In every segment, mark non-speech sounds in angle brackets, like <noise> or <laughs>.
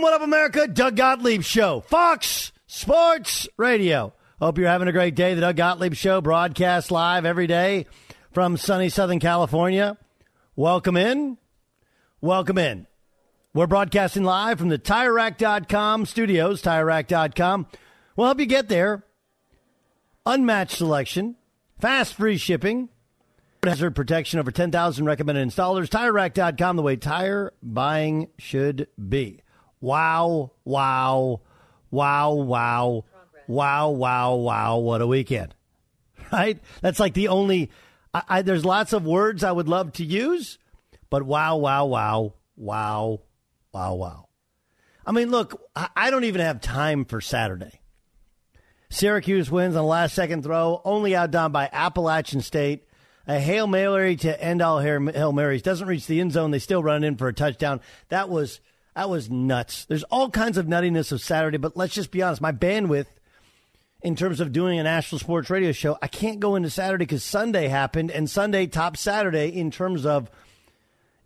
Boom! What up, America? Doug Gottlieb Show, Fox Sports Radio. Hope you're having a great day. The Doug Gottlieb Show broadcast live every day from sunny Southern California. Welcome in. Welcome in. We're broadcasting live from the TireRack.com studios, TireRack.com. We'll help you get there. Unmatched selection, fast free shipping, hazard protection over 10,000 recommended installers. TireRack.com, the way tire buying should be. Wow, wow, wow, wow, wow, wow, wow. What a weekend. <laughs> Right? That's like the only, I, I, there's lots of words I would love to use, but wow, wow, wow, wow, wow, wow. I mean, look, I, I don't even have time for Saturday. Syracuse wins on the last second throw, only outdone by Appalachian State. A Hail Mary to end all Hail Marys. Doesn't reach the end zone. They still run in for a touchdown. That was that was nuts. There's all kinds of nuttiness of Saturday, but let's just be honest. My bandwidth in terms of doing a national sports radio show, I can't go into Saturday because Sunday happened, and Sunday topped Saturday in terms of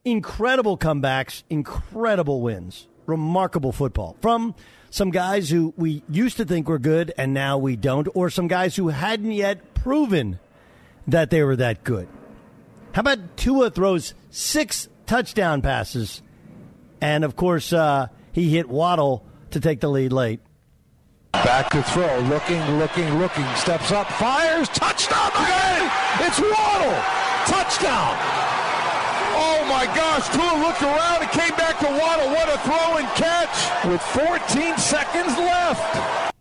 incredible comebacks, incredible wins, remarkable football from some guys who we used to think were good and now we don't, or some guys who hadn't yet proven that they were that good. How about Tua throws six touchdown passes, and of course uh, he hit Waddle to take the lead late. Back to throw, looking, looking, looking, steps up, fires, touchdown again! It's Waddle! Touchdown! Oh my gosh, Tua looked around and came back to Waddle. What a throw and catch with 14 seconds left.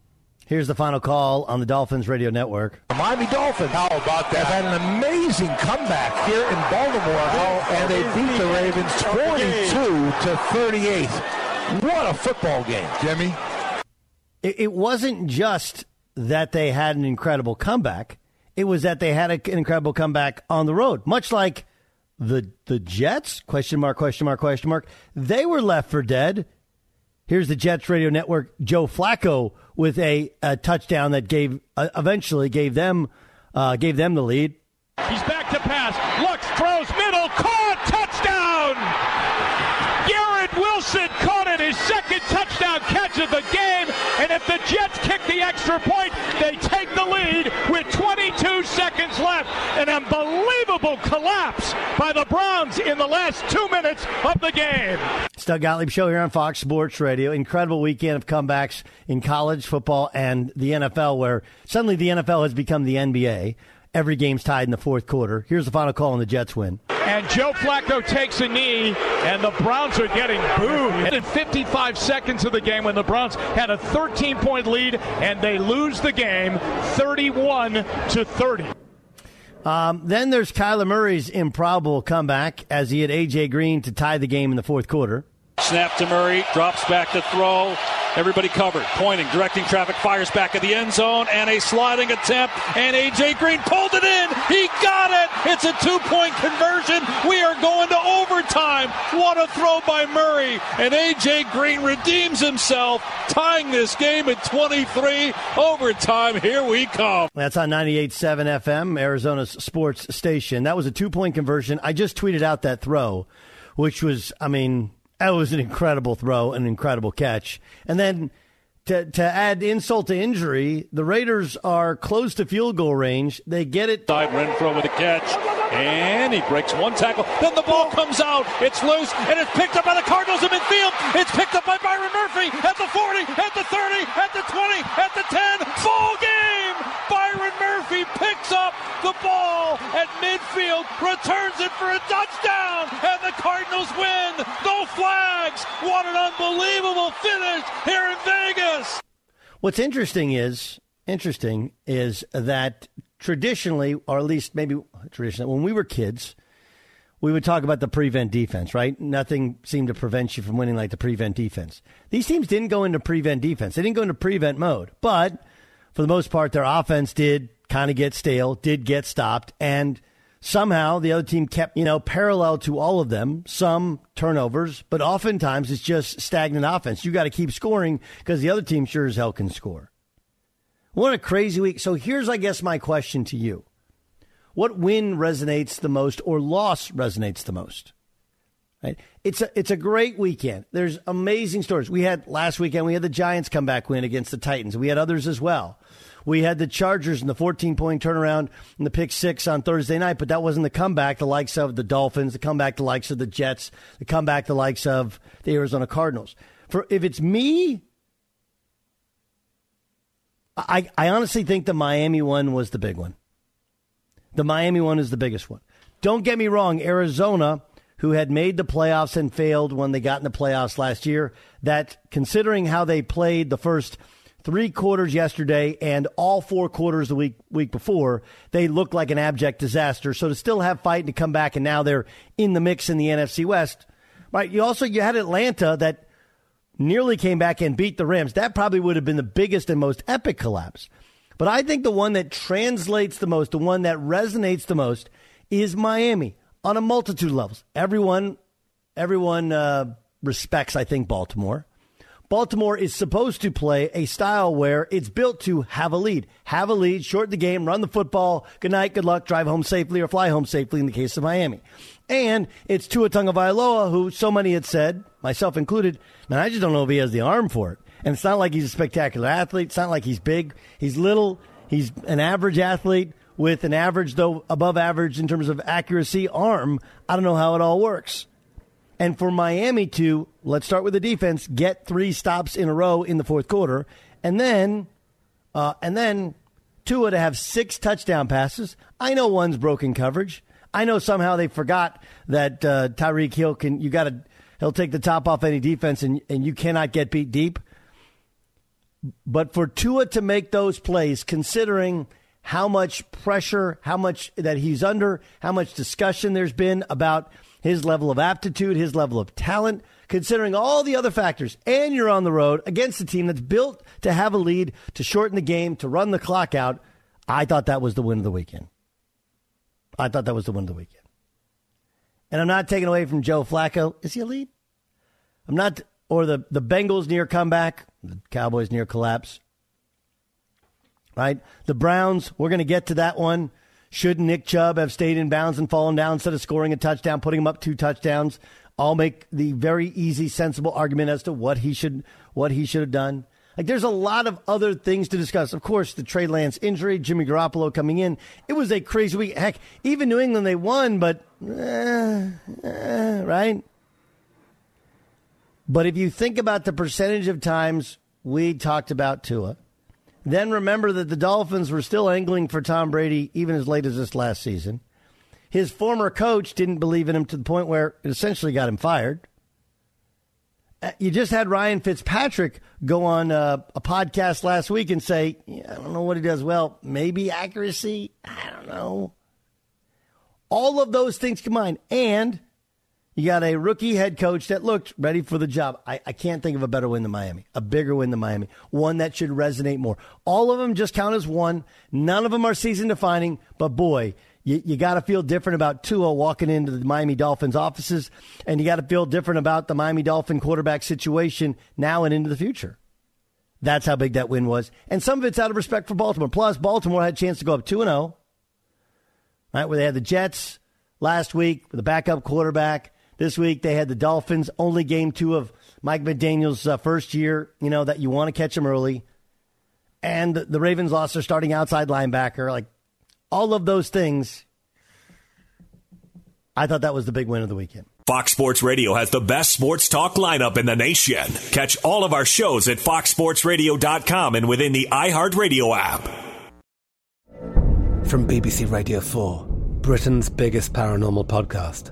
Here's the final call on the Dolphins radio network. The Miami Dolphins. How about that? Have had an amazing comeback here in Baltimore, oh, and they beat the Ravens 22 to 38. What a football game, Jimmy. It, it wasn't just that they had an incredible comeback. It was that they had an incredible comeback on the road, much like the the Jets? Question mark? Question mark? Question mark? They were left for dead. Here's the Jets radio network. Joe Flacco with a, a touchdown that gave uh, eventually gave them uh, gave them the lead. He's back to pass. Looks, throws, middle, caught, touchdown. Garrett Wilson caught it, his second touchdown catch of the game. And if the Jets kick the extra point, they take the lead with 22 seconds left. An unbelievable collapse by the Browns in the last two minutes of the game. Doug Gottlieb Show here on Fox Sports Radio. Incredible weekend of comebacks in college football and the NFL, where suddenly the NFL has become the NBA. Every game's tied in the fourth quarter. Here's the final call, and the Jets win. And Joe Flacco takes a knee, and the Browns are getting booed. In 55 seconds of the game, when the Browns had a 13 point lead, and they lose the game 31 to 30. Um, then there's Kyler Murray's improbable comeback as he had A.J. Green to tie the game in the fourth quarter. Snap to Murray, drops back to throw. Everybody covered, pointing, directing traffic, fires back at the end zone, and a sliding attempt. And A.J. Green pulled it in. He got it. It's a two point conversion. We are going to overtime. What a throw by Murray. And A.J. Green redeems himself, tying this game at 23. Overtime. Here we come. That's on 98.7 FM, Arizona's sports station. That was a two point conversion. I just tweeted out that throw, which was, I mean, that was an incredible throw, an incredible catch. And then to, to add insult to injury, the Raiders are close to field goal range. They get it. Side Renfrow with a catch, and he breaks one tackle. Then the ball comes out. It's loose, and it's picked up by the Cardinals in midfield. It's picked up by Byron Murphy at the 40, at the 30, at the 20, at the 10. Ball game! Byron Murphy picks up the ball at midfield, returns it for a touchdown, and the Cardinals win. No flags. What an unbelievable finish here in Vegas. What's interesting is interesting is that traditionally, or at least maybe traditionally, when we were kids, we would talk about the prevent defense, right? Nothing seemed to prevent you from winning like the prevent defense. These teams didn't go into prevent defense. They didn't go into prevent mode, but for the most part, their offense did kind of get stale, did get stopped, and somehow the other team kept, you know, parallel to all of them, some turnovers, but oftentimes it's just stagnant offense. You got to keep scoring because the other team sure as hell can score. What a crazy week. So here's, I guess, my question to you. What win resonates the most or loss resonates the most? Right? It's a, it's a great weekend. There's amazing stories. We had last weekend, we had the Giants come back win against the Titans. We had others as well. We had the Chargers and the 14 point turnaround and the pick six on Thursday night, but that wasn't the comeback the likes of the Dolphins, the comeback the likes of the Jets, the comeback the likes of the Arizona Cardinals. For if it's me, I, I honestly think the Miami one was the big one. The Miami one is the biggest one. Don't get me wrong, Arizona, who had made the playoffs and failed when they got in the playoffs last year, that considering how they played the first three quarters yesterday and all four quarters the week week before, they looked like an abject disaster. So to still have fight and to come back and now they're in the mix in the NFC West. Right. You also you had Atlanta that nearly came back and beat the Rams. That probably would have been the biggest and most epic collapse. But I think the one that translates the most, the one that resonates the most, is Miami on a multitude of levels. Everyone, everyone uh, respects, I think, Baltimore. Baltimore is supposed to play a style where it's built to have a lead, have a lead, shorten the game, run the football. Good night, good luck, drive home safely or fly home safely in the case of Miami. And it's Tua Tagovailoa, who so many had said, myself included, man, I just don't know if he has the arm for it. And it's not like he's a spectacular athlete. It's not like he's big. He's little. He's an average athlete with an average, though above average in terms of accuracy, arm. I don't know how it all works. And for Miami to, let's start with the defense, get three stops in a row in the fourth quarter, and then, uh, and then Tua to have six touchdown passes. I know one's broken coverage. I know somehow they forgot that uh, Tyreek Hill can. You got to. He'll take the top off any defense, and and you cannot get beat deep. But for Tua to make those plays, considering how much pressure, how much that he's under, how much discussion there's been about his level of aptitude, his level of talent, considering all the other factors, and you're on the road against a team that's built to have a lead, to shorten the game, to run the clock out, I thought that was the win of the weekend. I thought that was the win of the weekend. And I'm not taking away from Joe Flacco. Is he a lead? I'm not, or the, the Bengals near comeback, the Cowboys near collapse. Right? The Browns, we're going to get to that one. Should Nick Chubb have stayed in bounds and fallen down instead of scoring a touchdown, putting him up two touchdowns? I'll make the very easy, sensible argument as to what he should what he should have done. Like there's a lot of other things to discuss. Of course, the Trey Lance injury, Jimmy Garoppolo coming in. It was a crazy week. Heck, even New England they won, but eh, eh, right. But if you think about the percentage of times we talked about Tua, then remember that the Dolphins were still angling for Tom Brady even as late as this last season. His former coach didn't believe in him to the point where it essentially got him fired. Uh, you just had Ryan Fitzpatrick go on uh, a podcast last week and say, yeah, I don't know what he does well. Maybe accuracy. I don't know. All of those things combined. And you got a rookie head coach that looked ready for the job. I, I, can't think of a better win than Miami, a bigger win than Miami, one that should resonate more. All of them just count as one. None of them are season defining, but boy, you, you got to feel different about Tua walking into the Miami Dolphins offices, and you got to feel different about the Miami Dolphin quarterback situation now and into the future. That's how big that win was. And some of it's out of respect for Baltimore. Plus, Baltimore had a chance to go up 2 0, right, where they had the Jets last week with a backup quarterback. This week they had the Dolphins, only game two of Mike McDaniel's uh, first year, you know, that you want to catch him early. And the Ravens lost their starting outside linebacker. Like all of those things, I thought that was the big win of the weekend. Fox Sports Radio has the best sports talk lineup in the nation. Catch all of our shows at foxsportsradio.com and within the iHeartRadio app. From BBC Radio 4, Britain's biggest paranormal podcast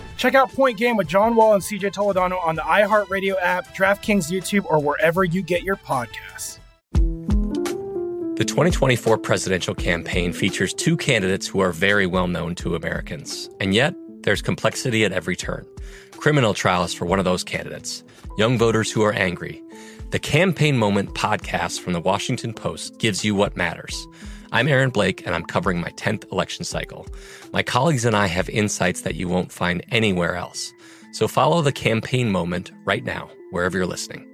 <laughs> Check out Point Game with John Wall and CJ Toledano on the iHeartRadio app, DraftKings YouTube, or wherever you get your podcasts. The 2024 presidential campaign features two candidates who are very well known to Americans. And yet, there's complexity at every turn. Criminal trials for one of those candidates, young voters who are angry. The Campaign Moment podcast from the Washington Post gives you what matters. I'm Aaron Blake, and I'm covering my 10th election cycle. My colleagues and I have insights that you won't find anywhere else. So follow the campaign moment right now, wherever you're listening.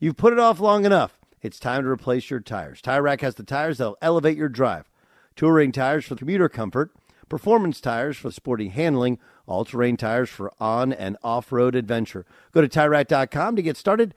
You've put it off long enough. It's time to replace your tires. Tire Rack has the tires that'll elevate your drive. Touring tires for commuter comfort, performance tires for sporty handling, all-terrain tires for on and off-road adventure. Go to TireRack.com to get started.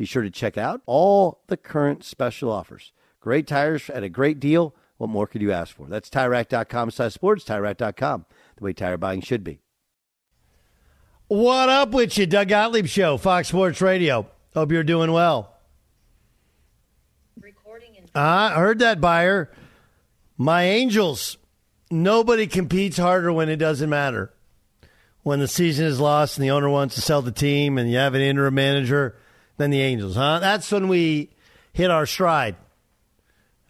Be sure to check out all the current special offers. Great tires at a great deal. What more could you ask for? That's TireRack.com slash sports, TireRack.com, the way tire buying should be. What up with you, Doug Gottlieb Show, Fox Sports Radio. Hope you're doing well. I ah, heard that, Beyer. My Angels. Nobody competes harder when it doesn't matter. When the season is lost and the owner wants to sell the team and you have an interim manager, than the Angels, huh? That's when we hit our stride.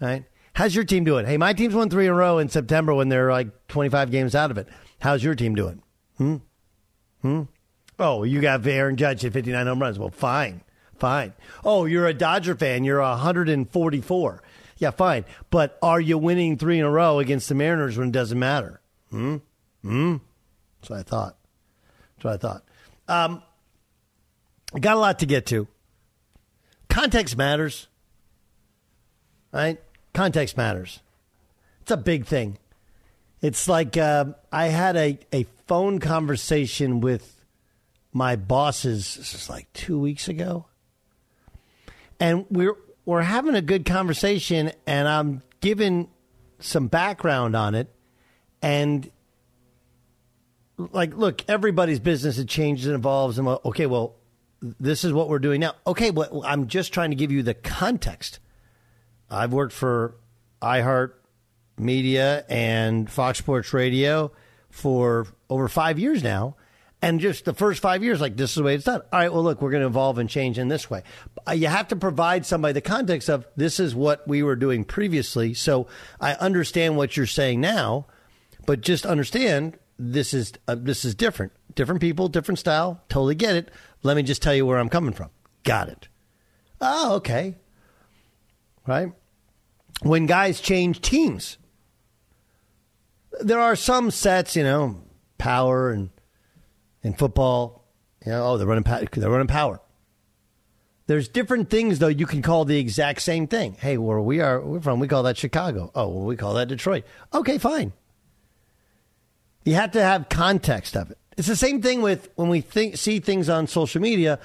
Right? How's your team doing? Hey, my team's won three in a row in September when they're like 25 games out of it. How's your team doing? Hmm? Hmm? Oh, you got Aaron Judge at 59 home runs. Well, fine. Fine. Oh, you're a Dodger fan. You're 144. Yeah, fine. But are you winning three in a row against the Mariners when it doesn't matter? Hmm? Hmm? That's what I thought. That's what I thought. Um, got a lot to get to. Context matters. Right? Context matters. It's a big thing. It's like uh, I had a, a phone conversation with my bosses, this is like two weeks ago. And we're, we're having a good conversation, and I'm giving some background on it. And like, look, everybody's business it changes and evolves. And okay, well, this is what we're doing now. Okay, well, I'm just trying to give you the context. I've worked for iHeart Media and Fox Sports Radio for over five years now. And just the first five years, like this is the way it's done. All right, well, look, we're going to evolve and change in this way. Uh, you have to provide somebody the context of this is what we were doing previously. So I understand what you're saying now, but just understand this is uh, this is different. Different people, different style. Totally get it. Let me just tell you where I'm coming from. Got it. Oh, okay. Right? When guys change teams, there are some sets, you know, power and in football, you know, oh, they're running, they're running power. There's different things though you can call the exact same thing. Hey, where we are we're from, we call that Chicago. Oh, well, we call that Detroit. Okay, fine. You have to have context of it. It's the same thing with when we think, see things on social media.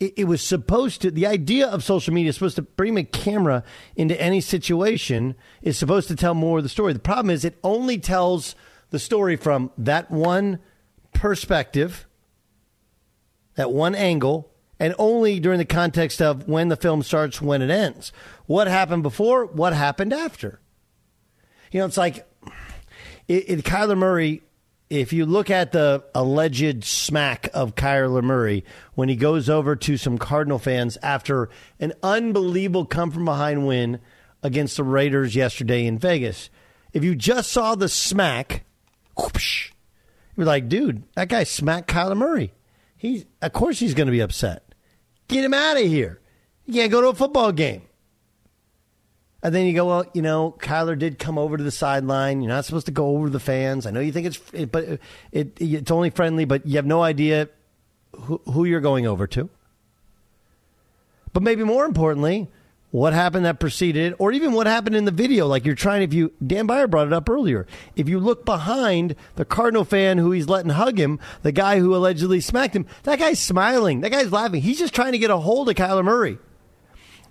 It, it, was supposed to, the idea of social media is supposed to bring a camera into any situation, is supposed to tell more of the story. The problem is it only tells the story from that one perspective, that one angle, and only during the context of when the film starts, when it ends. What happened before? What happened after? You know, it's like it, it, Kyler Murray if you look at the alleged smack of Kyler Murray when he goes over to some Cardinal fans after an unbelievable come from behind win against the Raiders yesterday in Vegas, if you just saw the smack, whoosh, you're like, dude, that guy smacked Kyler Murray. He's of course he's going to be upset. Get him out of here. You can't go to a football game. And then you go, well, you know, Kyler did come over to the sideline. You're not supposed to go over to the fans. I know you think it's, it, but it, it, it's only friendly, but you have no idea who, who you're going over to. But maybe more importantly, what happened that preceded, it, or even what happened in the video. Like you're trying, if you, Dan Beyer brought it up earlier. If you look behind the Cardinal fan who he's letting hug him, the guy who allegedly smacked him, that guy's smiling. That guy's laughing. He's just trying to get a hold of Kyler Murray.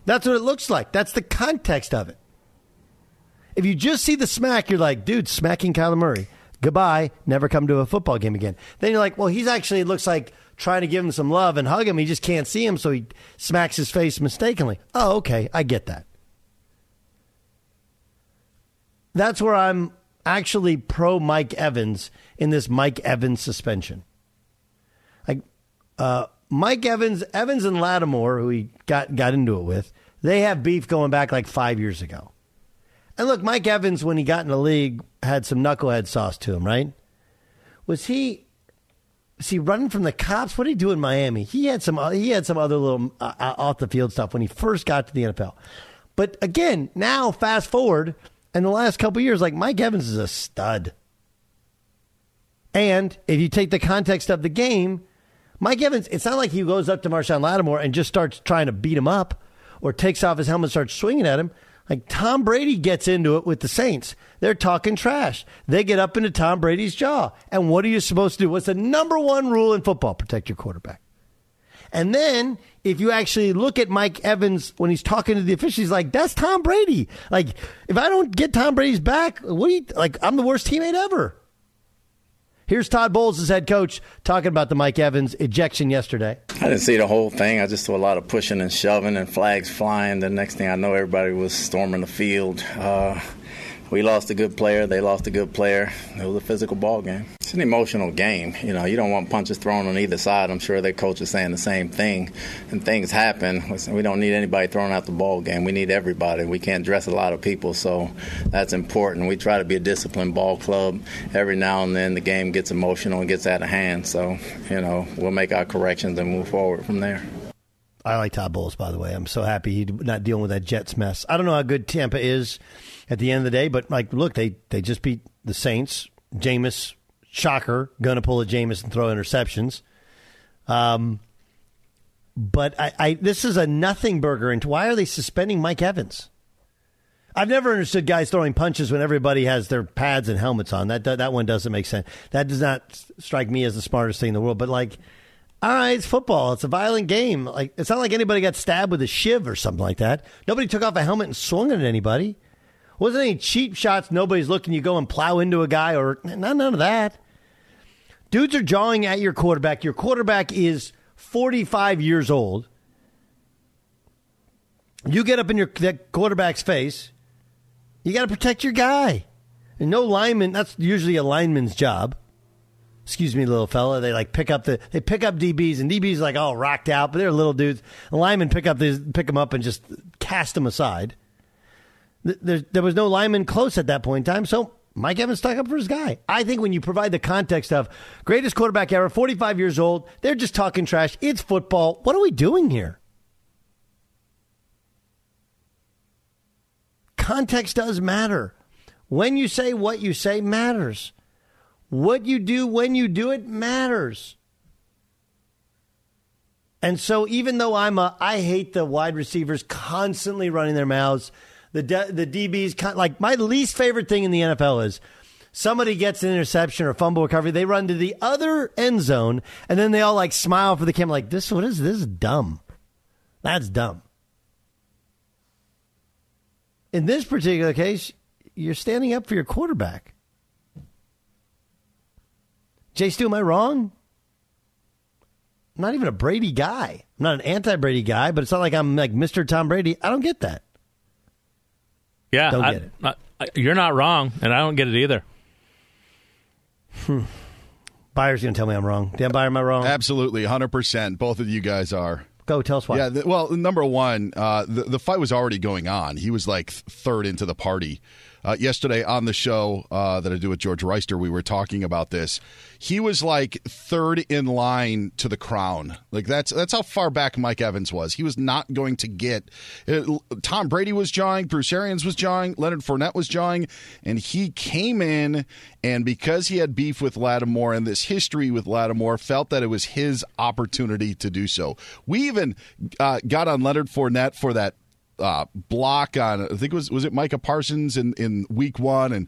That's what it looks like. That's the context of it. If you just see the smack, you're like, dude, smacking Kyler Murray. Goodbye. Never come to a football game again. Then you're like, well, he's actually, looks like trying to give him some love and hug him. He just can't see him, so he smacks his face mistakenly. Oh, okay. I get that. That's where I'm actually pro Mike Evans in this Mike Evans suspension. Like Uh, Mike Evans, Evans and Lattimore, who he got got into it with, they have beef going back like five years ago. And look, Mike Evans, when he got in the league, had some knucklehead sauce to him, right? Was he? Was he running from the cops? What did he do in Miami? He had some. He had some other little uh, uh off the field stuff when he first got to the NFL. But again, now fast forward, in the last couple years, like Mike Evans is a stud. And if you take the context of the game, Mike Evans, it's not like he goes up to Marshon Lattimore and just starts trying to beat him up or takes off his helmet and starts swinging at him. Like Tom Brady gets into it with the Saints. They're talking trash. They get up into Tom Brady's jaw. And what are you supposed to do? What's the number one rule in football? Protect your quarterback. And then if you actually look at Mike Evans when he's talking to the officials, he's like, that's Tom Brady. Like, if I don't get Tom Brady's back, what do you, like, I'm the worst teammate ever. Here's Todd Bowles, his head coach, talking about the Mike Evans ejection yesterday. I didn't see the whole thing. I just saw a lot of pushing and shoving and flags flying. The next thing I know, everybody was storming the field. Uh, we lost a good player. They lost a good player. It was a physical ball game. It's an emotional game. You know, you don't want punches thrown on either side. I'm sure their coach is saying the same thing. And things happen. We don't need anybody throwing out the ball game. We need everybody. We can't dress a lot of people, so that's important. We try to be a disciplined ball club. Every now and then the game gets emotional and gets out of hand. So, you know, we'll make our corrections and move forward from there. I like Todd Bowles, by the way. I'm so happy he's not dealing with that Jets mess. I don't know how good Tampa is at the end of the day, but like, look, they they just beat the Saints. Jameis, shocker, gonna pull a Jameis and throw interceptions. Um, but I, I this is a nothing burger. And why are they suspending Mike Evans? I've never understood guys throwing punches when everybody has their pads and helmets on. That that, one doesn't make sense. That does not strike me as the smartest thing in the world. But like all right, it's football. It's a violent game. Like it's not like anybody got stabbed with a shiv or something like that. Nobody took off a helmet and swung it at anybody. Wasn't any cheap shots. Nobody's looking. You go and plow into a guy or none, none of that. Dudes are jawing at your quarterback. Your quarterback is 45 years old. You get up in your quarterback's face. You got to protect your guy. And no lineman. That's usually a lineman's job excuse me, little fella. They like pick up the they pick up DBs and DBs like all rocked out, but they're little dudes. The linemen pick up these pick them up and just cast them aside. There, there was no lineman close at that point in time, so Mike Evans stuck up for his guy. I think when you provide the context of greatest quarterback ever, 45 years old, they're just talking trash. It's football. What are we doing here? Context does matter. When you say what you say matters. What you do when you do it matters. And so even though I'm a I hate the wide receivers constantly running their mouths, the the DBs like my least favorite thing in the NFL is somebody gets an interception or fumble recovery, they run to the other end zone and then they all like smile for the camera like this what is this is dumb. That's dumb. In this particular case, you're standing up for your quarterback. Jay Stu, am I wrong? I'm not even a Brady guy. I'm not an anti Brady guy, but it's not like I'm like Mr. Tom Brady. I don't get that. Yeah, don't I, get it. I, I, you're not wrong, and I don't get it either. Hmm. Beyer's going to tell me I'm wrong. Dan Beyer, am I wrong? Absolutely, 100%. Both of you guys are. Go, tell us why. Yeah, the, well, number one, uh, the, the fight was already going on. He was like third into the party uh, yesterday on the show uh, that I do with George Reister, we were talking about this. He was like third in line to the crown. Like that's that's how far back Mike Evans was. He was not going to get. It, Tom Brady was jawing, Bruce Arians was jawing, Leonard Fournette was jawing, and he came in and because he had beef with Lattimore and this history with Lattimore, felt that it was his opportunity to do so. We even uh, got on Leonard Fournette for that uh, block on I think it was was it Micah Parsons in in week one and.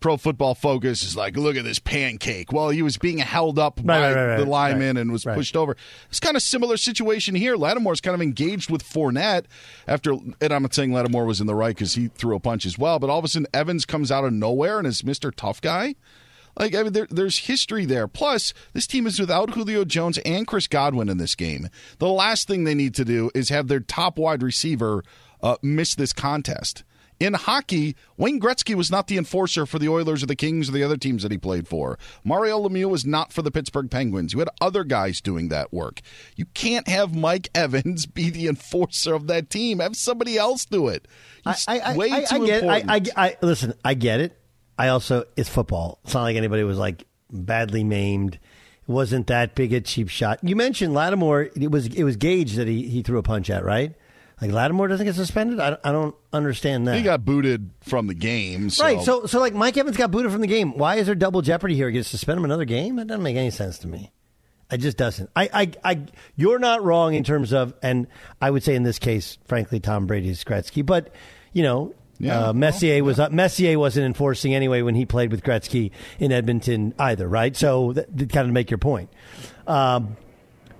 Pro Football Focus is like, look at this pancake. Well, he was being held up Right, by right, right, the lineman and was pushed over. It's kind of similar situation here. Lattimore's kind of engaged with Fournette after, and I'm not saying Lattimore was in the right because he threw a punch as well, but all of a sudden Evans comes out of nowhere and is Mr. Tough Guy. Like, I mean, there, there's history there. Plus, this team is without Julio Jones and Chris Godwin in this game. The last thing they need to do is have their top wide receiver uh, miss this contest. In hockey, Wayne Gretzky was not the enforcer for the Oilers or the Kings or the other teams that he played for. Mario Lemieux was not for the Pittsburgh Penguins. You had other guys doing that work. You can't have Mike <laughs> Evans be the enforcer of that team. Have somebody else do it. He's I, I, way I, too I get important. it. I, I, I, listen, I get it. I also, it's football. It's not like anybody was like badly maimed. It wasn't that big a cheap shot. You mentioned Lattimore. It was it was Gage that he, he threw a punch at, right? Like Lattimore doesn't get suspended. I, I don't understand that. he got booted from the game. So. Right. So so like Mike Evans got booted from the game. Why is there double jeopardy here? Get to suspend him another game? That doesn't make any sense to me. It just doesn't. I, I, I, you're not wrong in terms of, and I would say in this case, frankly, Tom Brady is Gretzky. But you know, Yeah, uh, Messier was Messier wasn't enforcing anyway when he played with Gretzky in Edmonton either, right? So that, that kind of make your point. Um,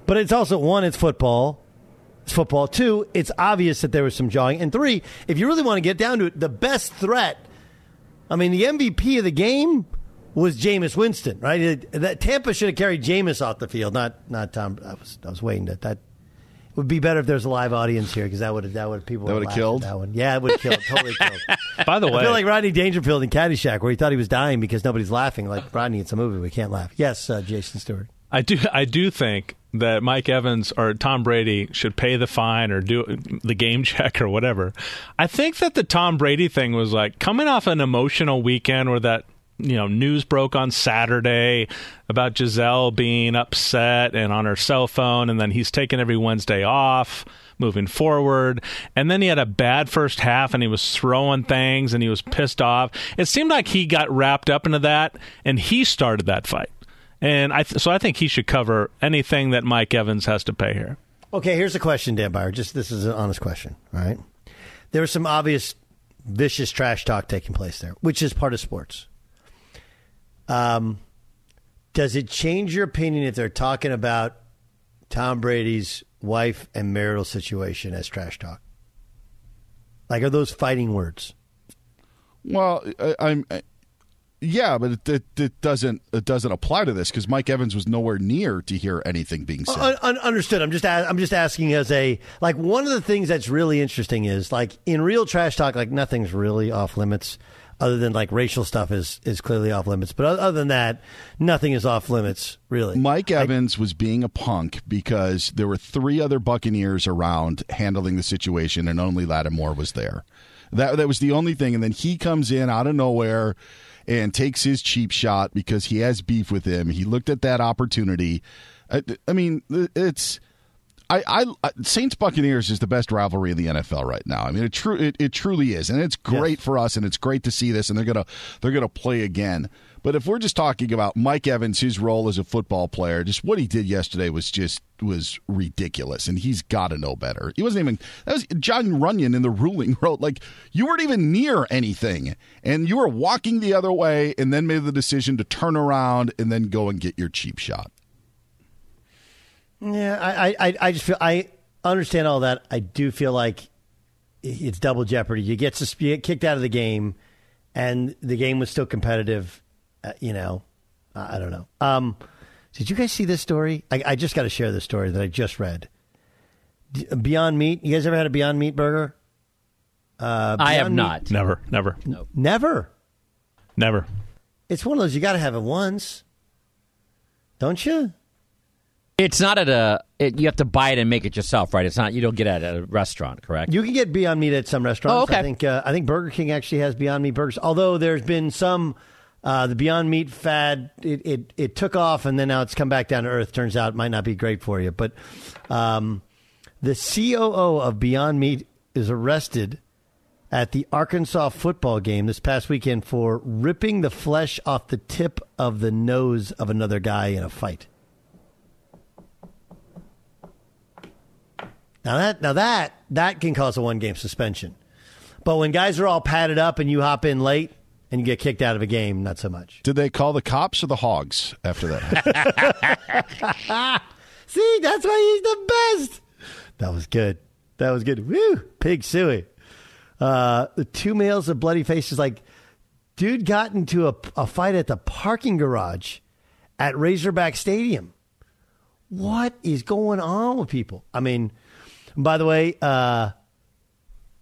but it's also one, it's football. It's football. Two, it's obvious that there was some jawing. And three, if you really want to get down to it, the best threat. I mean, the MVP of the game was Jameis Winston, right? It- that Tampa should have carried Jameis off the field, not not Tom. I was I was waiting that that would be better if there's a live audience here because that would have that would people That would would've killed? that one. Yeah, it would have killed. Totally <laughs> killed. By the way, I feel like Rodney Dangerfield in Caddyshack, where he thought he was dying because nobody's laughing. Like Rodney, it's a movie, we can't laugh. Yes, uh, Jason Stewart. I do I do think that Mike Evans or Tom Brady should pay the fine or do the game <laughs> check or whatever. I think that the Tom Brady thing was like coming off an emotional weekend where that you know news broke on Saturday about Gisele being upset and on her cell phone and then he's taking every Wednesday off moving forward and then he had a bad first half and he was throwing things and he was pissed off. It seemed like he got wrapped up into that and he started that fight. And I th- so I think he should cover anything that Mike Evans has to pay here. Okay, here's a question, Dan Beyer. Just this is an honest question. All right, there was some obvious vicious trash talk taking place there, which is part of sports. Um, does it change your opinion if they're talking about Tom Brady's wife and marital situation as trash talk? Like, are those fighting words? Well, I, I'm. I, yeah, but it, it, it doesn't it doesn't apply to this because Mike Evans was nowhere near to hear anything being said. Un- un- understood. I'm just a- I'm just asking as a like one of the things that's really interesting is like in real trash talk, like nothing's really off limits, other than like racial stuff is is clearly off limits. But other than that, nothing is off limits really. Mike Evans was being a punk because there were three other Buccaneers around handling the situation, and only Lattimore was there. That that was the only thing, and then he comes in out of nowhere and takes his cheap shot because he has beef with him. He looked at that opportunity. I, I mean, it's. I, I uh, Saints Buccaneers is the best rivalry in the NFL right now. I mean, it true it, it truly is, and it's great for us, and it's great to see this, and they're gonna they're gonna play again. But if we're just talking about Mike Evans, his role as a football player, just what he did yesterday was just was ridiculous, and he's got to know better. He wasn't even that was Jon Runyan in the ruling <laughs> wrote like you weren't even near anything, and you were walking the other way, and then made the decision to turn around and then go and get your cheap shot. Yeah, I, I, I just feel I understand all that. I do feel like it's double jeopardy. You get sus- you get kicked out of the game, and the game was still competitive. Uh, you know, I I don't know. Um, did you guys see this story? I, I just got to share this story that I just read. D- Beyond Meat. You guys ever had a Beyond Meat burger? Uh, I have Beyond not. Meat- Never, never, Never. never. It's one of those you got to have it once, don't you? It's not at a. It, you have to buy it and make it yourself, right? It's not. You don't get it at a restaurant, correct? You can get Beyond Meat at some restaurants. Oh, okay. I think uh, I think Burger King actually has Beyond Meat burgers. Although there's been some uh, the Beyond Meat fad, it, it it took off and then now it's come back down to earth. Turns out it might not be great for you. But um, the COO of Beyond Meat is arrested at the Arkansas football game this past weekend for ripping the flesh off the tip of the nose of another guy in a fight. Now that now that that can cause a one game suspension. But when guys are all padded up and you hop in late and you get kicked out of a game, not so much. Did they call the cops or the hogs after that? <laughs> See, that's why he's the best. That was good. That was good. Woo! Pig Sooie. Uh, the two males of bloody faces, like, dude got into a, a fight at the parking garage at Razorback Stadium. What is going on with people? I mean, by the way, uh,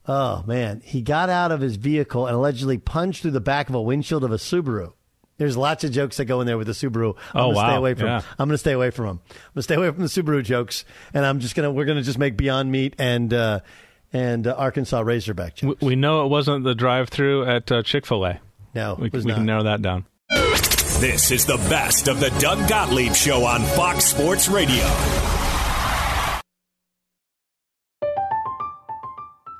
Oh man, he got out of his vehicle and allegedly punched through the back of a windshield of a Subaru. There's lots of jokes that go in there with the Subaru. I'm Oh, gonna stay wow. away from. Yeah. I'm going to stay away from them. I'm going to stay away from the Subaru jokes, and I'm just gonna we're going to just make Beyond Meat and uh, and uh, Arkansas Razorback jokes. We, we know it wasn't the drive-through at uh, Chick Fil A. No, we, it was we can narrow that down. This is the best of the Doug Gottlieb Show on Fox Sports Radio.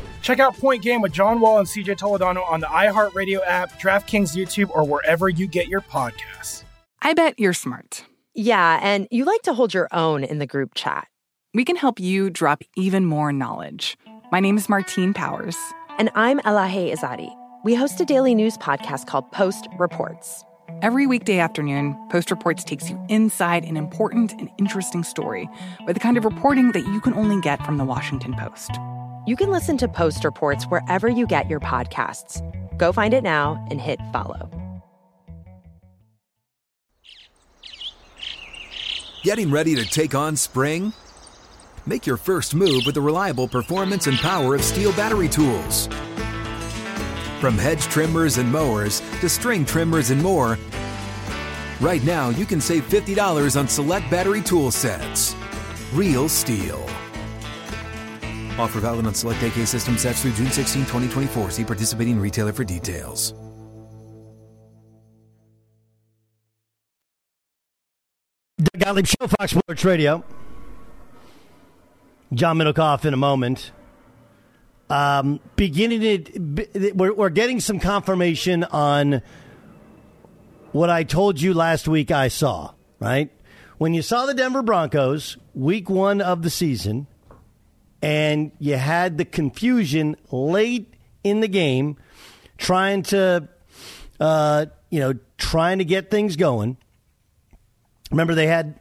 <laughs> <laughs> Check out Point Game with John Wall and CJ Toledano on the iHeartRadio app, DraftKings YouTube, or wherever you get your podcasts. I bet you're smart. Yeah, and you like to hold your own in the group chat. We can help you drop even more knowledge. My name is Martine Powers. And I'm Elahe Izadi. We host a daily news podcast called Post Reports. Every weekday afternoon, Post Reports takes you inside an important and interesting story with the kind of reporting that you can only get from the Washington Post. You can listen to Post Reports wherever you get your podcasts. Go find it now and hit follow. Getting ready to take on spring? Make your first move with the reliable performance and power of STIHL battery tools. From hedge trimmers and mowers to string trimmers and more, right now you can save $50 on select battery tool sets. Real STIHL. Offer valid on select AK system sets through June 16, 2024. See participating retailer for details. Doug Gottlieb Show, Fox Sports Radio. John Middlekauff in a moment. Um, beginning it, we're, we're getting some confirmation on what I told you last week I saw, right? When you saw the Denver Broncos, week one of the season, and you had the confusion late in the game, trying to, uh, you know, trying to get things going. Remember, they had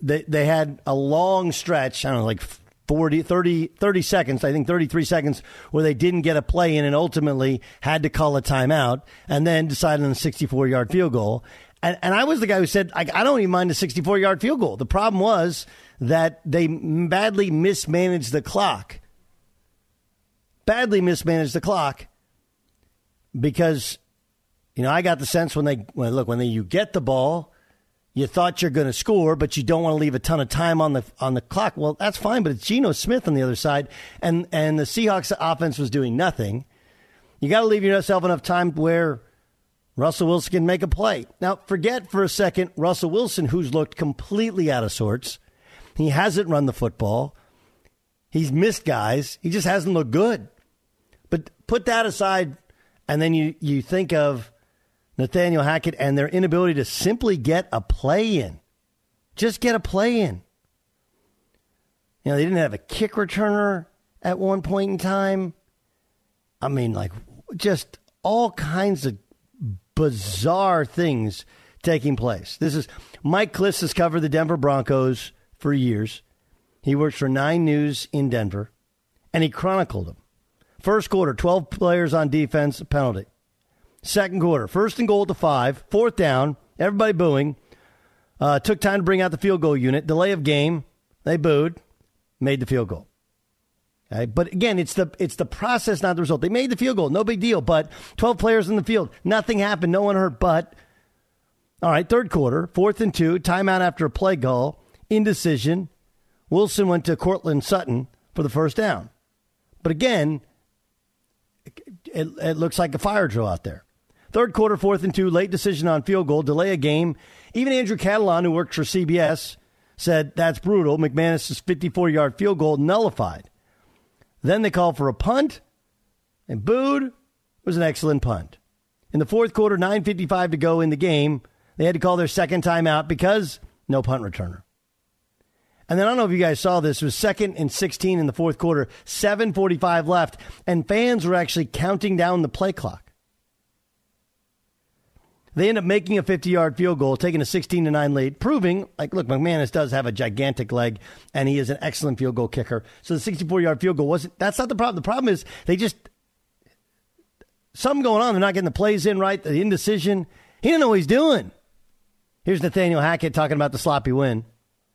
they they had a long stretch. I don't know, like 40, 30, 30 seconds. I think thirty three seconds where they didn't get a play in, and ultimately had to call a timeout, and then decided on a sixty four yard field goal. And, and I was the guy who said, I, I don't even mind a 64 yard field goal. The problem was that they badly mismanaged the clock. Badly mismanaged the clock because, you know, I got the sense when they, when, look, when they, you get the ball, you thought you're going to score, but you don't want to leave a ton of time on the on the clock. Well, that's fine, but it's Geno Smith on the other side, and and the Seahawks offense was doing nothing. You got to leave yourself enough time where Russell Wilson can make a play. Now, forget for a second Russell Wilson, who's looked completely out of sorts. He hasn't run the football. He's missed guys. He just hasn't looked good. But put that aside, and then you, you think of Nathaniel Hackett and their inability to simply get a play in. Just get a play in. You know, they didn't have a kick returner at one point in time. I mean, like, just all kinds of bizarre things taking place. This is Mike Klis has covered the Denver Broncos for years. He works for Nine News in Denver, and he chronicled them. First quarter, 12 players on defense, penalty. Second quarter, first and goal to five, fourth down, everybody booing. Uh, took time to bring out the field goal unit. Delay of game, they booed, made the field goal. Okay? But again, it's the it's the process, not the result. They made the field goal, no big deal. But 12 players in the field, nothing happened, no one hurt. But all right, third quarter, fourth and two, timeout after a play call, indecision. Wilson went to Courtland Sutton for the first down. But again, it, it looks like a fire drill out there. Third quarter, fourth and two, late decision on field goal, delay a game. Even Andrew Catalon, who works for CBS, said that's brutal. McManus's 54 yard field goal nullified. Then they called for a punt, and booed. It was an excellent punt. In the fourth quarter, 9.55 to go in the game, they had to call their second timeout because no punt returner. And then I don't know if you guys saw this. It was second and 16 in the fourth quarter, 7.45 left, and fans were actually counting down the play clock. They end up making a 50 yard field goal, taking a 16 to 9 lead, proving, like, look, McManus does have a gigantic leg, and he is an excellent field goal kicker. So the 64 yard field goal wasn't, that's not the problem. The problem is they just, something going on. They're not getting the plays in right, the indecision. He didn't know what he's doing. Here's Nathaniel Hackett talking about the sloppy win.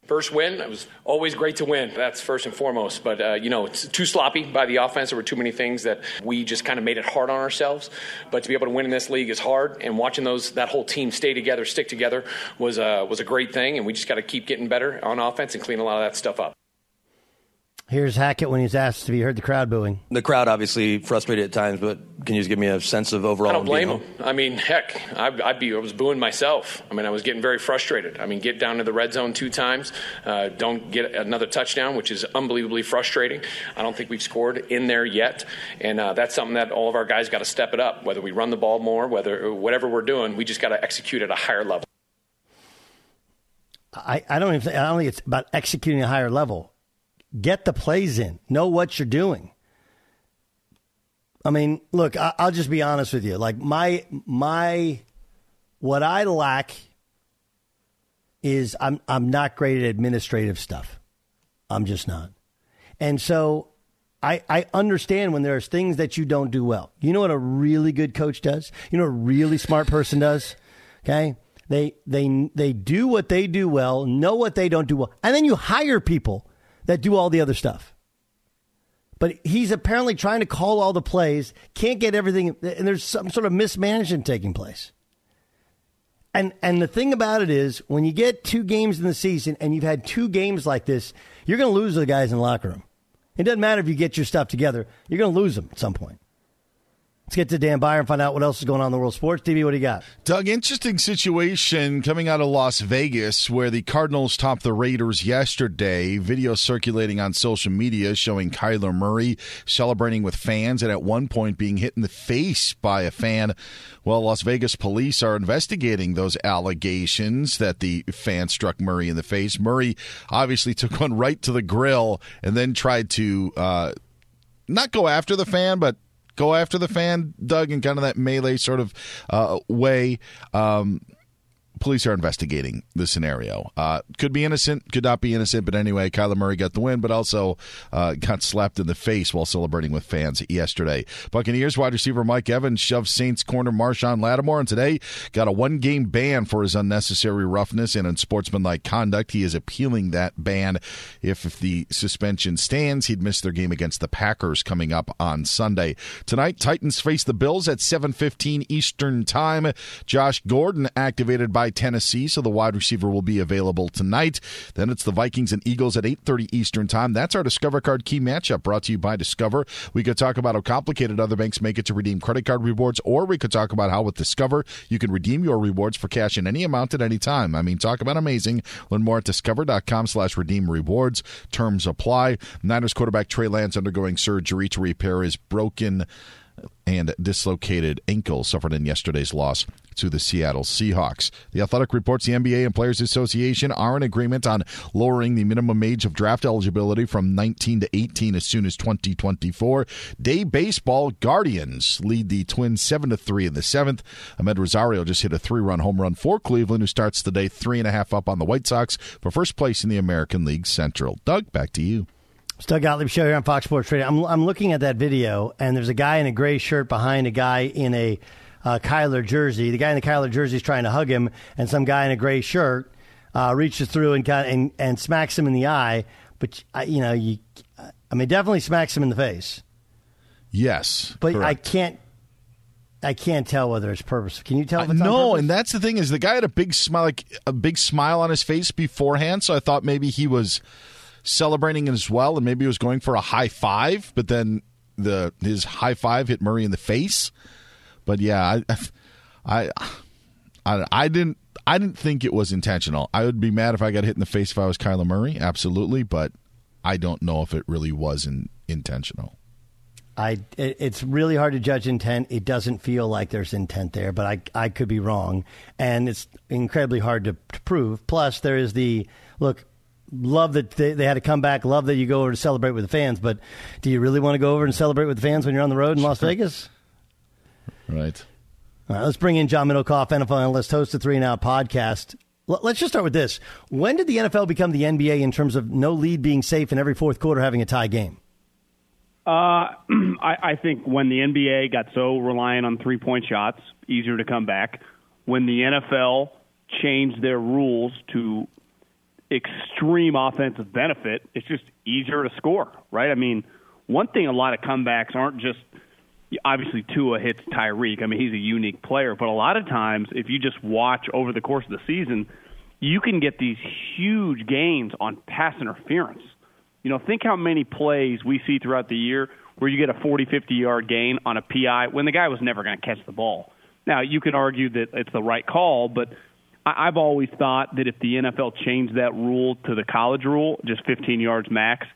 First win, it was always great to win. That's first and foremost. But, uh, you know, it's too sloppy by the offense. There were too many things that we just kind of made it hard on ourselves. But to be able to win in this league is hard. And watching those that whole team stay together, stick together, was, uh, was a great thing. And we just got to keep getting better on offense and clean a lot of that stuff up. Here's Hackett when he's asked if he heard the crowd booing. The crowd obviously frustrated at times, but can you just give me a sense of overall? I don't blame him. I mean, heck, I'd, I'd, be. I was booing myself. I mean, I was getting very frustrated. I mean, get down to the red zone two times, uh, don't get another touchdown, which is unbelievably frustrating. I don't think we've scored in there yet, and uh, that's something that all of our guys got to step it up. Whether we run the ball more, whether whatever we're doing, we just got to execute at a higher level. I, I don't even. Think, I don't think it's about executing a higher level Get the plays in. Know what you're doing. I mean, look, I, will just be honest with you. Like my my what I lack is I'm I'm not great at administrative stuff. I'm just not. And so I, I understand when there's things that you don't do well. You know what a really good coach does? You know what a really smart person does? Okay? They they they do what they do well, know what they don't do well, and then you hire people that do all the other stuff. But he's apparently trying to call all the plays, can't get everything, and there's some sort of mismanagement taking place. And and the thing about it is, when you get two games in the season and you've had two games like this, you're going to lose the guys in the locker room. It doesn't matter if you get your stuff together; you're going to lose them at some point. Let's get to Dan Beyer and find out what else is going on in the world sports. TV, what do you got? Doug, interesting situation coming out of Las Vegas where the Cardinals topped the Raiders yesterday. Video circulating on social media showing Kyler Murray celebrating with fans and at one point being hit in the face by a fan. Well, Las Vegas police are investigating those allegations that the fan struck Murray in the face. Murray obviously took one right to the grill and then tried to. Uh, not go after the fan, but go after the fan, Doug, in kind of that melee sort of uh, way. Um, police are investigating the scenario. Uh, could be innocent, could not be innocent, but anyway, Kyler Murray got the win, but also uh, got slapped in the face while celebrating with fans yesterday. Buccaneers wide receiver Mike Evans shoved Saints corner Marshon Lattimore, and today got a one game ban for his unnecessary roughness and unsportsmanlike conduct. He is appealing that ban. If, if the suspension stands, he'd miss their game against the Packers coming up on Sunday. Tonight, Titans face the Bills at 7:15 Eastern Time. Josh Gordon activated by Tennessee, so the wide receiver will be available tonight. Then it's the Vikings and Eagles at 8:30 Eastern Time. That's our Discover Card key matchup brought to you by Discover. We could talk about how complicated other banks make it to redeem credit card rewards, or we could talk about how with Discover you can redeem your rewards for cash in any amount at any time. I mean, talk about amazing. Learn more at discover.com slash redeem rewards. Terms apply. Niners quarterback Trey Lance undergoing surgery to repair his broken and dislocated ankle suffered in yesterday's loss to the Seattle Seahawks. The Athletic reports the NBA and Players Association are in agreement on lowering the minimum age of draft eligibility from 19 to 18 as soon as 2024. Day baseball Guardians lead the Twins 7 to 3 in the seventh. Amed Rosario just hit a three run home run for Cleveland, who starts the day three and a half up on the White Sox for first place in the American League Central. Doug, back to you. It's Doug Gottlieb show here on Fox Sports Radio. I'm, I'm looking at that video, and there's a guy in a gray shirt behind a guy in a uh, Kyler jersey. The guy in the Kyler jersey is trying to hug him, and some guy in a gray shirt uh, reaches through and, kind of, and and smacks him in the eye. But you know, you, I mean, definitely smacks him in the face. Yes, but correct. I can't. I can't tell whether it's purposeful. Can you tell? If it's no, and that's the thing is the guy had a big smile, like a big smile on his face beforehand. So I thought maybe he was celebrating as well, and maybe he was going for a high five. But then the his high five hit Murray in the face. But yeah, I, <laughs> I, I, I didn't. I didn't think it was intentional. I would be mad if I got hit in the face if I was Kyler Murray, absolutely. But I don't know if it really was in, intentional. I it, it's really hard to judge intent. It doesn't feel like there's intent there, but I I could be wrong, and it's incredibly hard to, to prove. Plus, there is the look. Love that they, they had to come back. Love that you go over to celebrate with the fans, but do you really want to go over and celebrate with the fans when you're on the road in Las Vegas? Right. All right, let's bring in John Middlekauff, NFL analyst, host of Three and Out podcast. L- Let's just start with this. When did the NFL become the NBA in terms of no lead being safe and every fourth quarter having a tie game? Uh, <clears throat> I, I think when the NBA got so reliant on three point shots, easier to come back. When the NFL changed their rules to extreme offensive benefit, it's just easier to score, right? I mean, one thing a lot of comebacks aren't just obviously Tua hits Tyreek. I mean, he's a unique player, but a lot of times if you just watch over the course of the season, you can get these huge gains on pass interference. You know, think how many plays we see throughout the year where you get a 40, 50 yard gain on a PI when the guy was never going to catch the ball. Now, you can argue that it's the right call, but I've always thought that if the NFL changed that rule to the college rule, just 15 yards max,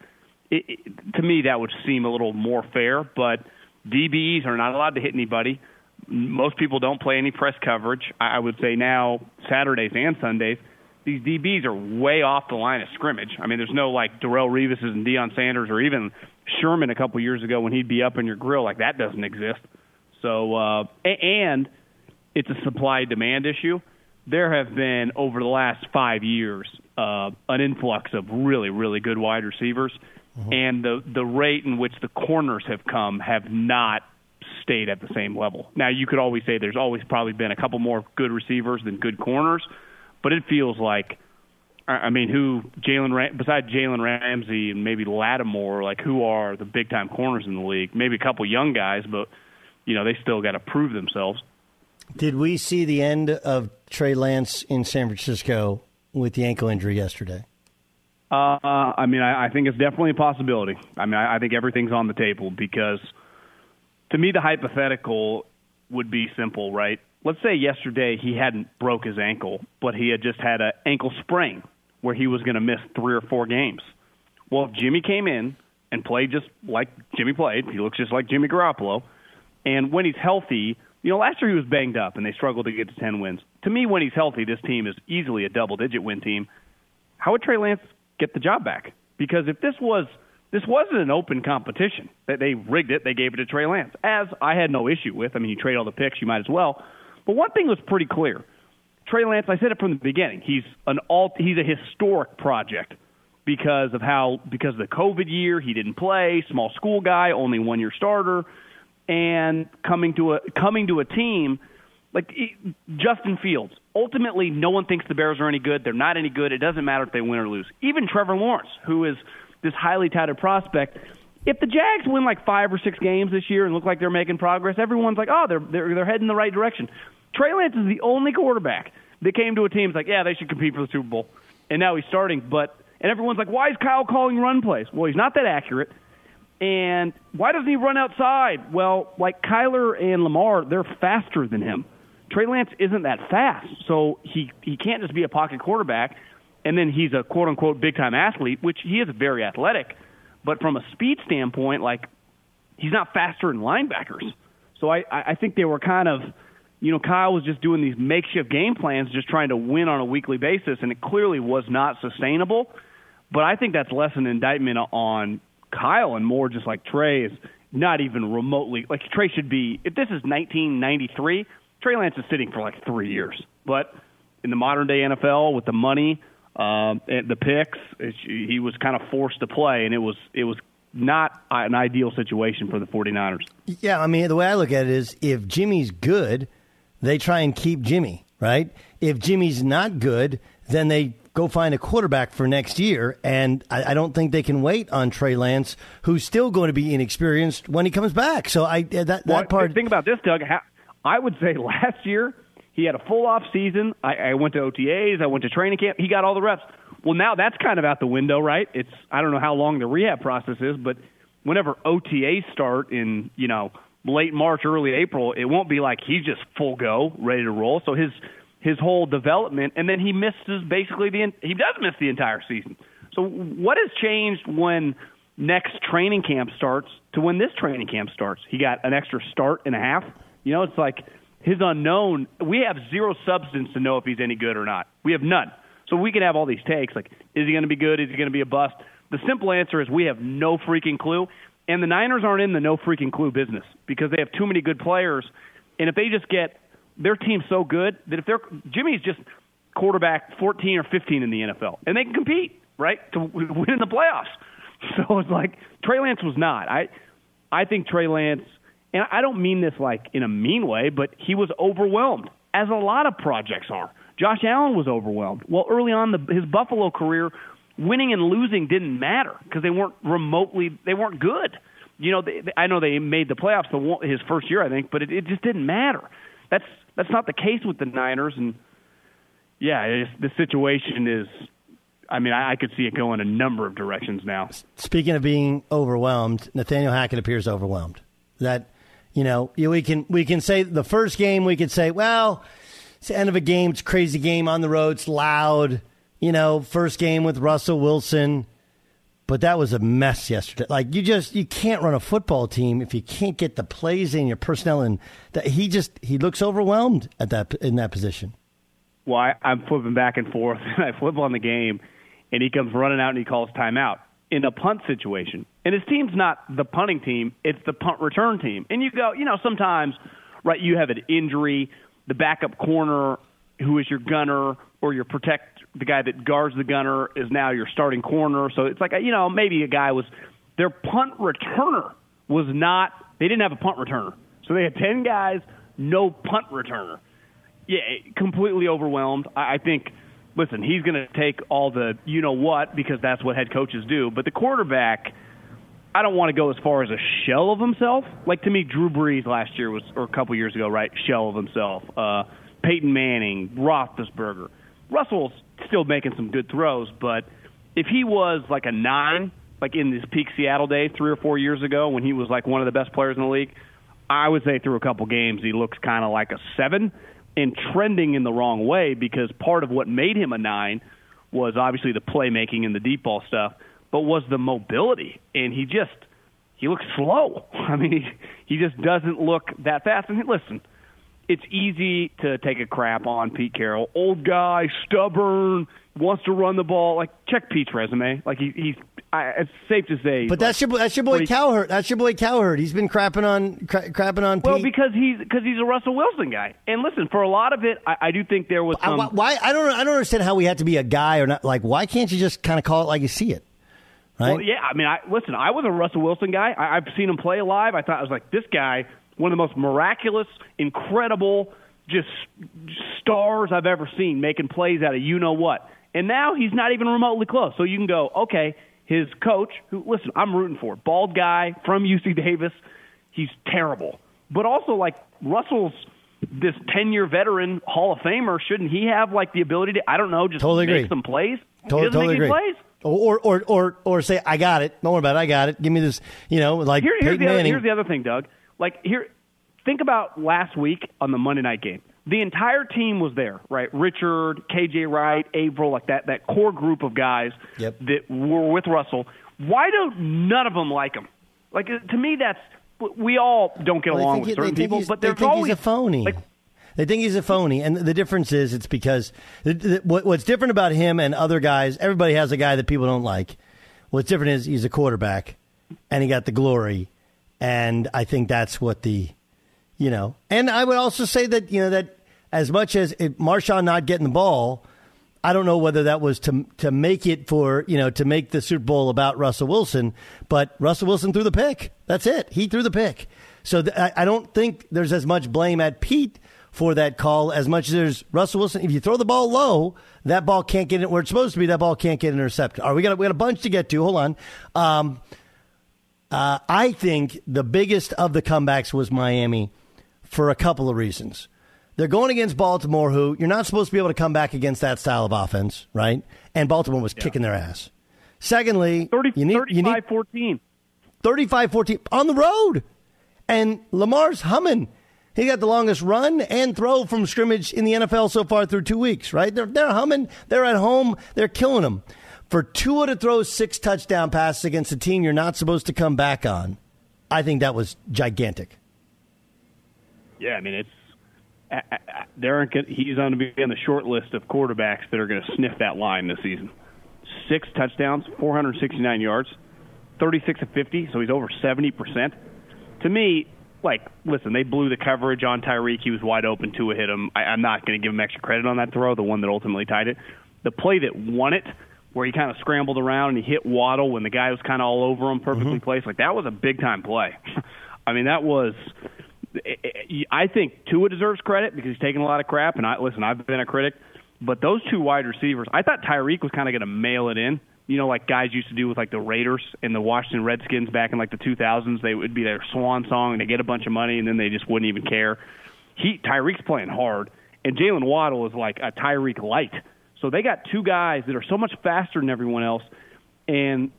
it, it, to me that would seem a little more fair. But DBs are not allowed to hit anybody. Most people don't play any press coverage. I I would say now Saturdays and Sundays, these DBs are way off the line of scrimmage. I mean, there's no like Darrelle Revis's and Deion Sanders or even Sherman a couple years ago when he'd be up in your grill. Like that doesn't exist. So uh, and it's a supply demand issue. There have been over the last five years uh, an influx of really really good wide receivers, and the the rate in which the corners have come have not stayed at the same level. Now you could always say there's always probably been a couple more good receivers than good corners, but it feels like I I mean, who Jalen Ram- besides Jalen Ramsey and maybe Lattimore, like who are the big time corners in the league? Maybe a couple young guys, but you know they still got to prove themselves. Did we see the end of Trey Lance in San Francisco with the ankle injury yesterday? Uh, I mean, I, I think it's definitely a possibility. I mean, I, I think everything's on the table because to me, the hypothetical would be simple, right? Let's say yesterday he hadn't broke his ankle, but he had just had an ankle sprain where he was going to miss three or four games. Well, if Jimmy came in and played just like Jimmy played, he looks just like Jimmy Garoppolo. And when he's healthy, you know, last year he was banged up and they struggled to get to 10 wins. To me, when he's healthy, this team is easily a double digit win team. How would Trey Lance get the job back? Because if this was this wasn't an open competition. That they rigged it, they gave it to Trey Lance. As I had no issue with. I mean, you trade all the picks, you might as well. But one thing was pretty clear. Trey Lance, I said it from the beginning. He's an all he's a historic project because of how because of the COVID year he didn't play, small school guy, only one year starter, and coming to a coming to a team like Justin Fields. Ultimately, no one thinks the Bears are any good. They're not any good. It doesn't matter if they win or lose. Even Trevor Lawrence, who is this highly touted prospect, if the Jags win like five or six games this year and look like they're making progress, everyone's like, oh, they're they're they're heading the right direction. Trey Lance is the only quarterback that came to a team that's like, yeah, they should compete for the Super Bowl, and now he's starting. But and everyone's like, why is Kyle calling run plays? Well, he's not that accurate. And why doesn't he run outside? Well, like Kyler and Lamar, they're faster than him. Trey Lance isn't that fast, so he he can't just be a pocket quarterback. And then he's a quote unquote big time athlete, which he is very athletic. But from a speed standpoint, like he's not faster than linebackers. So I, I think they were kind of, you know, Kyle was just doing these makeshift game plans, just trying to win on a weekly basis, and it clearly was not sustainable. But I think that's less an indictment on Kyle and more just like Trey is not even remotely like Trey should be. If this is 1993, Trey Lance is sitting for like three years. But in the modern day NFL, with the money, um, and the picks, it's, he was kind of forced to play, and it was it was not an ideal situation for the 49ers. Yeah, I mean, the way I look at it is if Jimmy's good, they try and keep Jimmy, right? If Jimmy's not good, then they go find a quarterback for next year. And I, I don't think they can wait on Trey Lance, who's still going to be inexperienced when he comes back. So I that, that well, part. Think about this, Doug. How, I would say <laughs> last year he had a full off season. I, I went to OTAs. I went to training camp. He got all the reps. Well, now that's kind of out the window, right? It's I don't know how long the rehab process is, but whenever OTAs start in you know late March, early April, it won't be like he's just full go, ready to roll. So his his whole development, and then he misses basically the he does miss the entire season. So what has changed when next training camp starts to when this training camp starts? He got an extra start and a half. You know, it's like his unknown. We have zero substance to know if he's any good or not. We have none. So we can have all these takes like, is he going to be good? Is he going to be a bust? The simple answer is we have no freaking clue. And the Niners aren't in the no freaking clue business because they have too many good players. And if they just get their team's so good that if they're Jimmy's just quarterback 14 or 15 in the NFL, and they can compete, right, to win in the playoffs. <laughs> So it's like Trey Lance was not. I I think Trey Lance, and I don't mean this like in a mean way, but he was overwhelmed, as a lot of projects are. Josh Allen was overwhelmed. Well, early on the, his Buffalo career, winning and losing didn't matter because they weren't remotely they weren't good. You know, they, I know they made the playoffs the his first year, I think, but it, it just didn't matter. That's that's not the case with the Niners, and yeah, the situation is. I mean, I, I could see it going a number of directions now. Speaking of being overwhelmed, Nathaniel Hackett appears overwhelmed. That you know, we can we can say the first game we could say, well, it's the end of a game, it's a crazy game on the road, it's loud. You know, first game with Russell Wilson, but that was a mess yesterday. Like you just you can't run a football team if you can't get the plays in your personnel and that he just he looks overwhelmed at that in that position. Well, I, I'm flipping back and forth, <laughs> and I flip on the game, and he comes running out and he calls timeout in a punt situation. And his team's not the punting team, it's the punt return team. And you go, you know, sometimes, right, you have an injury, the backup corner who is your gunner or your protect the guy that guards the gunner is now your starting corner. So it's like, you know, maybe a guy was their punt returner was not they didn't have a punt returner. So they had 10 guys, no punt returner. Yeah, completely overwhelmed. I I think listen, he's going to take all the you know what because that's what head coaches do. But the quarterback, I don't want to go as far as a shell of himself. Like to me, Drew Brees last year was, or a couple years ago, right? Shell of himself. Uh, Peyton Manning, Roethlisberger. Russell's still making some good throws, but if he was like a nine, like in his peak Seattle day three or four years ago when he was like one of the best players in the league, I would say through a couple games he looks kind of like a seven and trending in the wrong way because part of what made him a nine was obviously the playmaking and the deep ball stuff, but was the mobility. And he just he looks slow. <laughs> I mean, he, he just doesn't look that fast. And listen, it's easy to take a crap on Pete Carroll. Old guy, stubborn, wants to run the ball. Like check Pete's resume. Like he, he's. I, it's safe to say. But that's your that's your boy Cowherd. That's your boy Cowherd. He's been crapping on cra- crapping on Well, Pete. because he's because he's a Russell Wilson guy. And listen, for a lot of it, I, I do think there was I- some. why, why I don't I don't understand how we have to be a guy or not. Like, why can't you just kind of call it like you see it? Right? Well, yeah. I mean, I listen. I was a Russell Wilson guy. I, I've seen him play live. I thought I was like this guy, one of the most miraculous, incredible, just stars I've ever seen, making plays out of you know what. And now he's not even remotely close. So you can go, okay, his coach, who listen, I'm rooting for, bald guy from UC Davis. He's terrible, but also like Russell's this 10 year veteran Hall of Famer. Shouldn't he have like the ability to? I don't know, just Totally make agree. some plays. Totally, totally agree. plays. Or, or or or say I got it. Don't worry about it. I got it. Give me this. You know, like Here- here's, the other, here's the other thing, Doug. Like here, think about last week on the Monday night game. The entire team was there, right? Richard, KJ Wright, April, like that that core group of guys Yep. that were with Russell. Why don't none of them like him? Like uh, to me, that's we all don't get Well, along with he- certain people, but they there's always he's a phony. Like, They think he's a phony, and the difference is it's because the, the, what, what's different about him and other guys. Everybody has a guy that people don't like. What's different is he's a quarterback, and he got the glory, and I think that's what the, you know. And I would also say that you know that as much as it, Marshawn not getting the ball, I don't know whether that was to to make it for you know to make the Super Bowl about Russell Wilson, but Russell Wilson threw the pick. That's it. He threw the pick. So th- I, don't think there's as much blame at Pete for that call as much as there's Russell Wilson. If you throw the ball low, that ball can't get it where it's supposed to be. That ball can't get intercepted. All right, we got we got a bunch to get to. Hold on. Um, uh, I think the biggest of the comebacks was Miami for a couple of reasons. They're going against Baltimore, who you're not supposed to be able to come back against that style of offense, right? And Baltimore was kicking their ass. Secondly, 30, you need, you need 14. 35 14 on the road. And Lamar's humming. He got the longest run and throw from scrimmage in the NFL so far through two weeks, right? They're, they're humming. They're at home. They're killing them. For Tua to throw six touchdown passes against a team you're not supposed to come back on, I think that was gigantic. Yeah, I mean it's aren't he's going to be on the short list of quarterbacks that are going to sniff that line this season. Six touchdowns, 469 yards, 36 of 50, so he's over 70 percent. To me, like, listen, they blew the coverage on Tyreek. He was wide open. Tua hit him. I, I'm not going to give him extra credit on that throw, the one that ultimately tied it. The play that won it, where he kind of scrambled around and he hit Waddle when the guy was kind of all over him, perfectly mm-hmm. placed, like that was a big time play. <laughs> I mean, that was. Eh, eh, eh, I think Tua deserves credit because he's taking a lot of crap. And I listen, I've been a critic, but those two wide receivers, I thought Tyreek was kind of going to mail it in. You know, like guys used to do with like the Raiders and the Washington Redskins back in like the 2000s. They would be their swan song and they get a bunch of money and then they just wouldn't even care. He Tyreek's playing hard, and Jalen Waddle is like a Tyreek light. So they got two guys that are so much faster than everyone else, and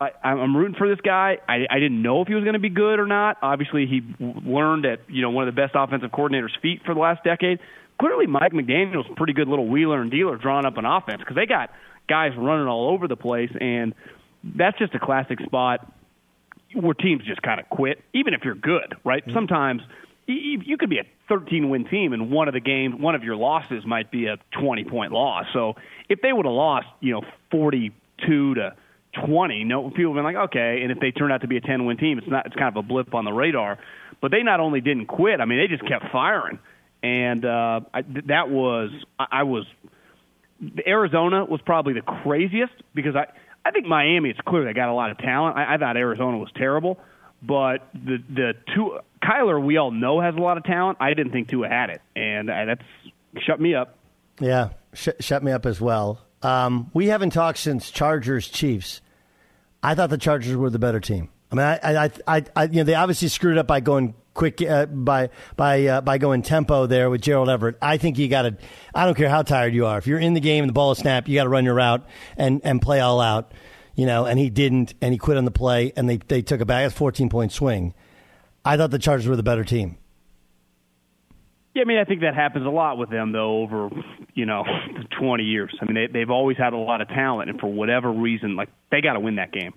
I, I'm rooting for this guy. I, I didn't know if he was going to be good or not. Obviously, he learned at you know one of the best offensive coordinators' feet for the last decade. Clearly, Mike McDaniel's a pretty good little wheeler and dealer drawing up an offense because they got guys running all over the place, and that's just a classic spot where teams just kind of quit, even if you're good, right? Mm-hmm. Sometimes you, could be a 13 win team, and one of the games, one of your losses might be a 20 point loss. So if they would have lost, you know, 42 to 20, no people have been like, okay. And if they turn out to be a 10 win team, it's not, it's kind of a blip on the radar. But they not only didn't quit, I mean, they just kept firing. And uh, I, that was, I, I was, Arizona was probably the craziest because I, I think Miami, it's clear they got a lot of talent. I, I thought Arizona was terrible, but the the two Kyler we all know has a lot of talent. I didn't think Tua had it, and uh, that's shut me up. Yeah, sh- shut me up as well. Um, we haven't talked since Chargers Chiefs. I thought the Chargers were the better team. I mean, I, I, I, I you know, they obviously screwed up by going quick uh, by by uh, by going tempo there with Gerald Everett. I think you got to. I don't care how tired you are. If you're in the game and the ball is snapped, you got to run your route and and play all out. You know, and he didn't, and he quit on the play, and they they took a back. It's fourteen point swing. I thought the Chargers were the better team. Yeah, I mean, I think that happens a lot with them, though, over you know, <laughs> 20 years. I mean, they, they've always had a lot of talent, and for whatever reason, like they got to win that game.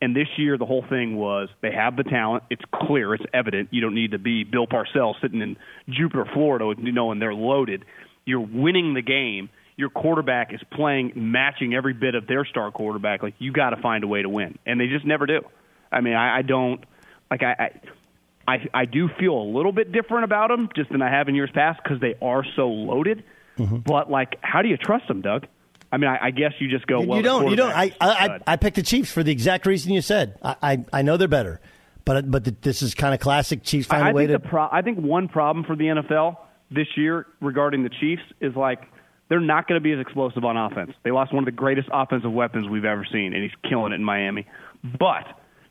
And this year, the whole thing was they have the talent. It's clear, it's evident. You don't need to be Bill Parcells sitting in Jupiter, Florida, knowing they're loaded. You're winning the game. Your quarterback is playing, matching every bit of their star quarterback. Like you got to find a way to win, and they just never do. I mean, I, I don't like I. I I, I do feel a little bit different about them just than I have in years past because they are so loaded. Mm-hmm. But like, how do you trust them, Doug? I mean, I, I guess you just go. You- well, you don't. You don't. I, I, I, picked the Chiefs for the exact reason you said. I, I, I know they're better, but but this is kind of classic Chiefs find I, a I way think to. the pro- I think one problem for the NFL this year regarding the Chiefs is like they're not going to be as explosive on offense. They lost one of the greatest offensive weapons we've ever seen, and he's killing it in Miami. But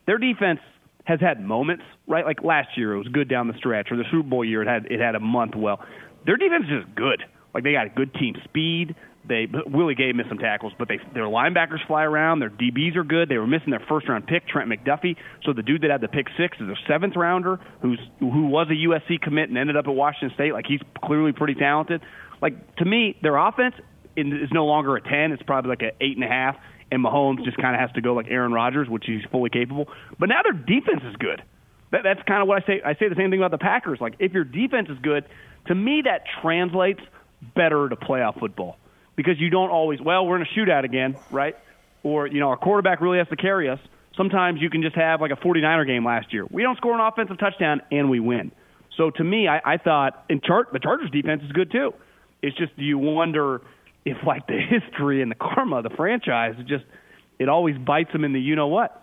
their defense has had moments, right? Like last year, it was good down the stretch, or the Super Bowl year, it had it had a month. Well, their defense is just good. Like they got a good team speed. They Willie Gay missed some tackles, but they their linebackers fly around. Their DBs are good. They were missing their first round pick, Trent McDuffie. So the dude that had the pick six is a seventh rounder who's who was a USC commit and ended up at Washington State. Like he's clearly pretty talented. Like to me, their offense is no longer a ten. It's probably like an eight and a half. And Mahomes just kind of has to go like Aaron Rodgers, which he's fully capable. But now their defense is good. that, that's kind of what I say. I say the same thing about the Packers. Like, if your defense is good, to me, that translates better to playoff football because you don't always, well, we're in a shootout again, right? Or, you know, our quarterback really has to carry us. Sometimes you can just have like a 49er game last year. We don't score an offensive touchdown and we win. So to me, I, I thought in chart the Chargers defense is good too. It's just you wonder if like the <laughs> history and the karma of the franchise it just it always bites them in the you know what.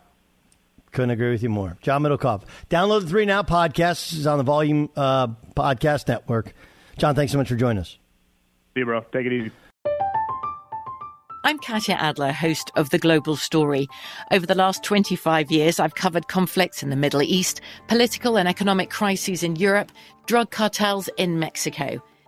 Couldn't agree with you more. John Middlekauff. Download the Three and Out podcast. is on the Volume uh, Podcast Network. John, thanks so much for joining us. See you, bro. Take it easy. I'm Katya Adler, host of The Global Story. Over the last 25 years, I've covered conflicts in the Middle East, political and economic crises in Europe, drug cartels in Mexico.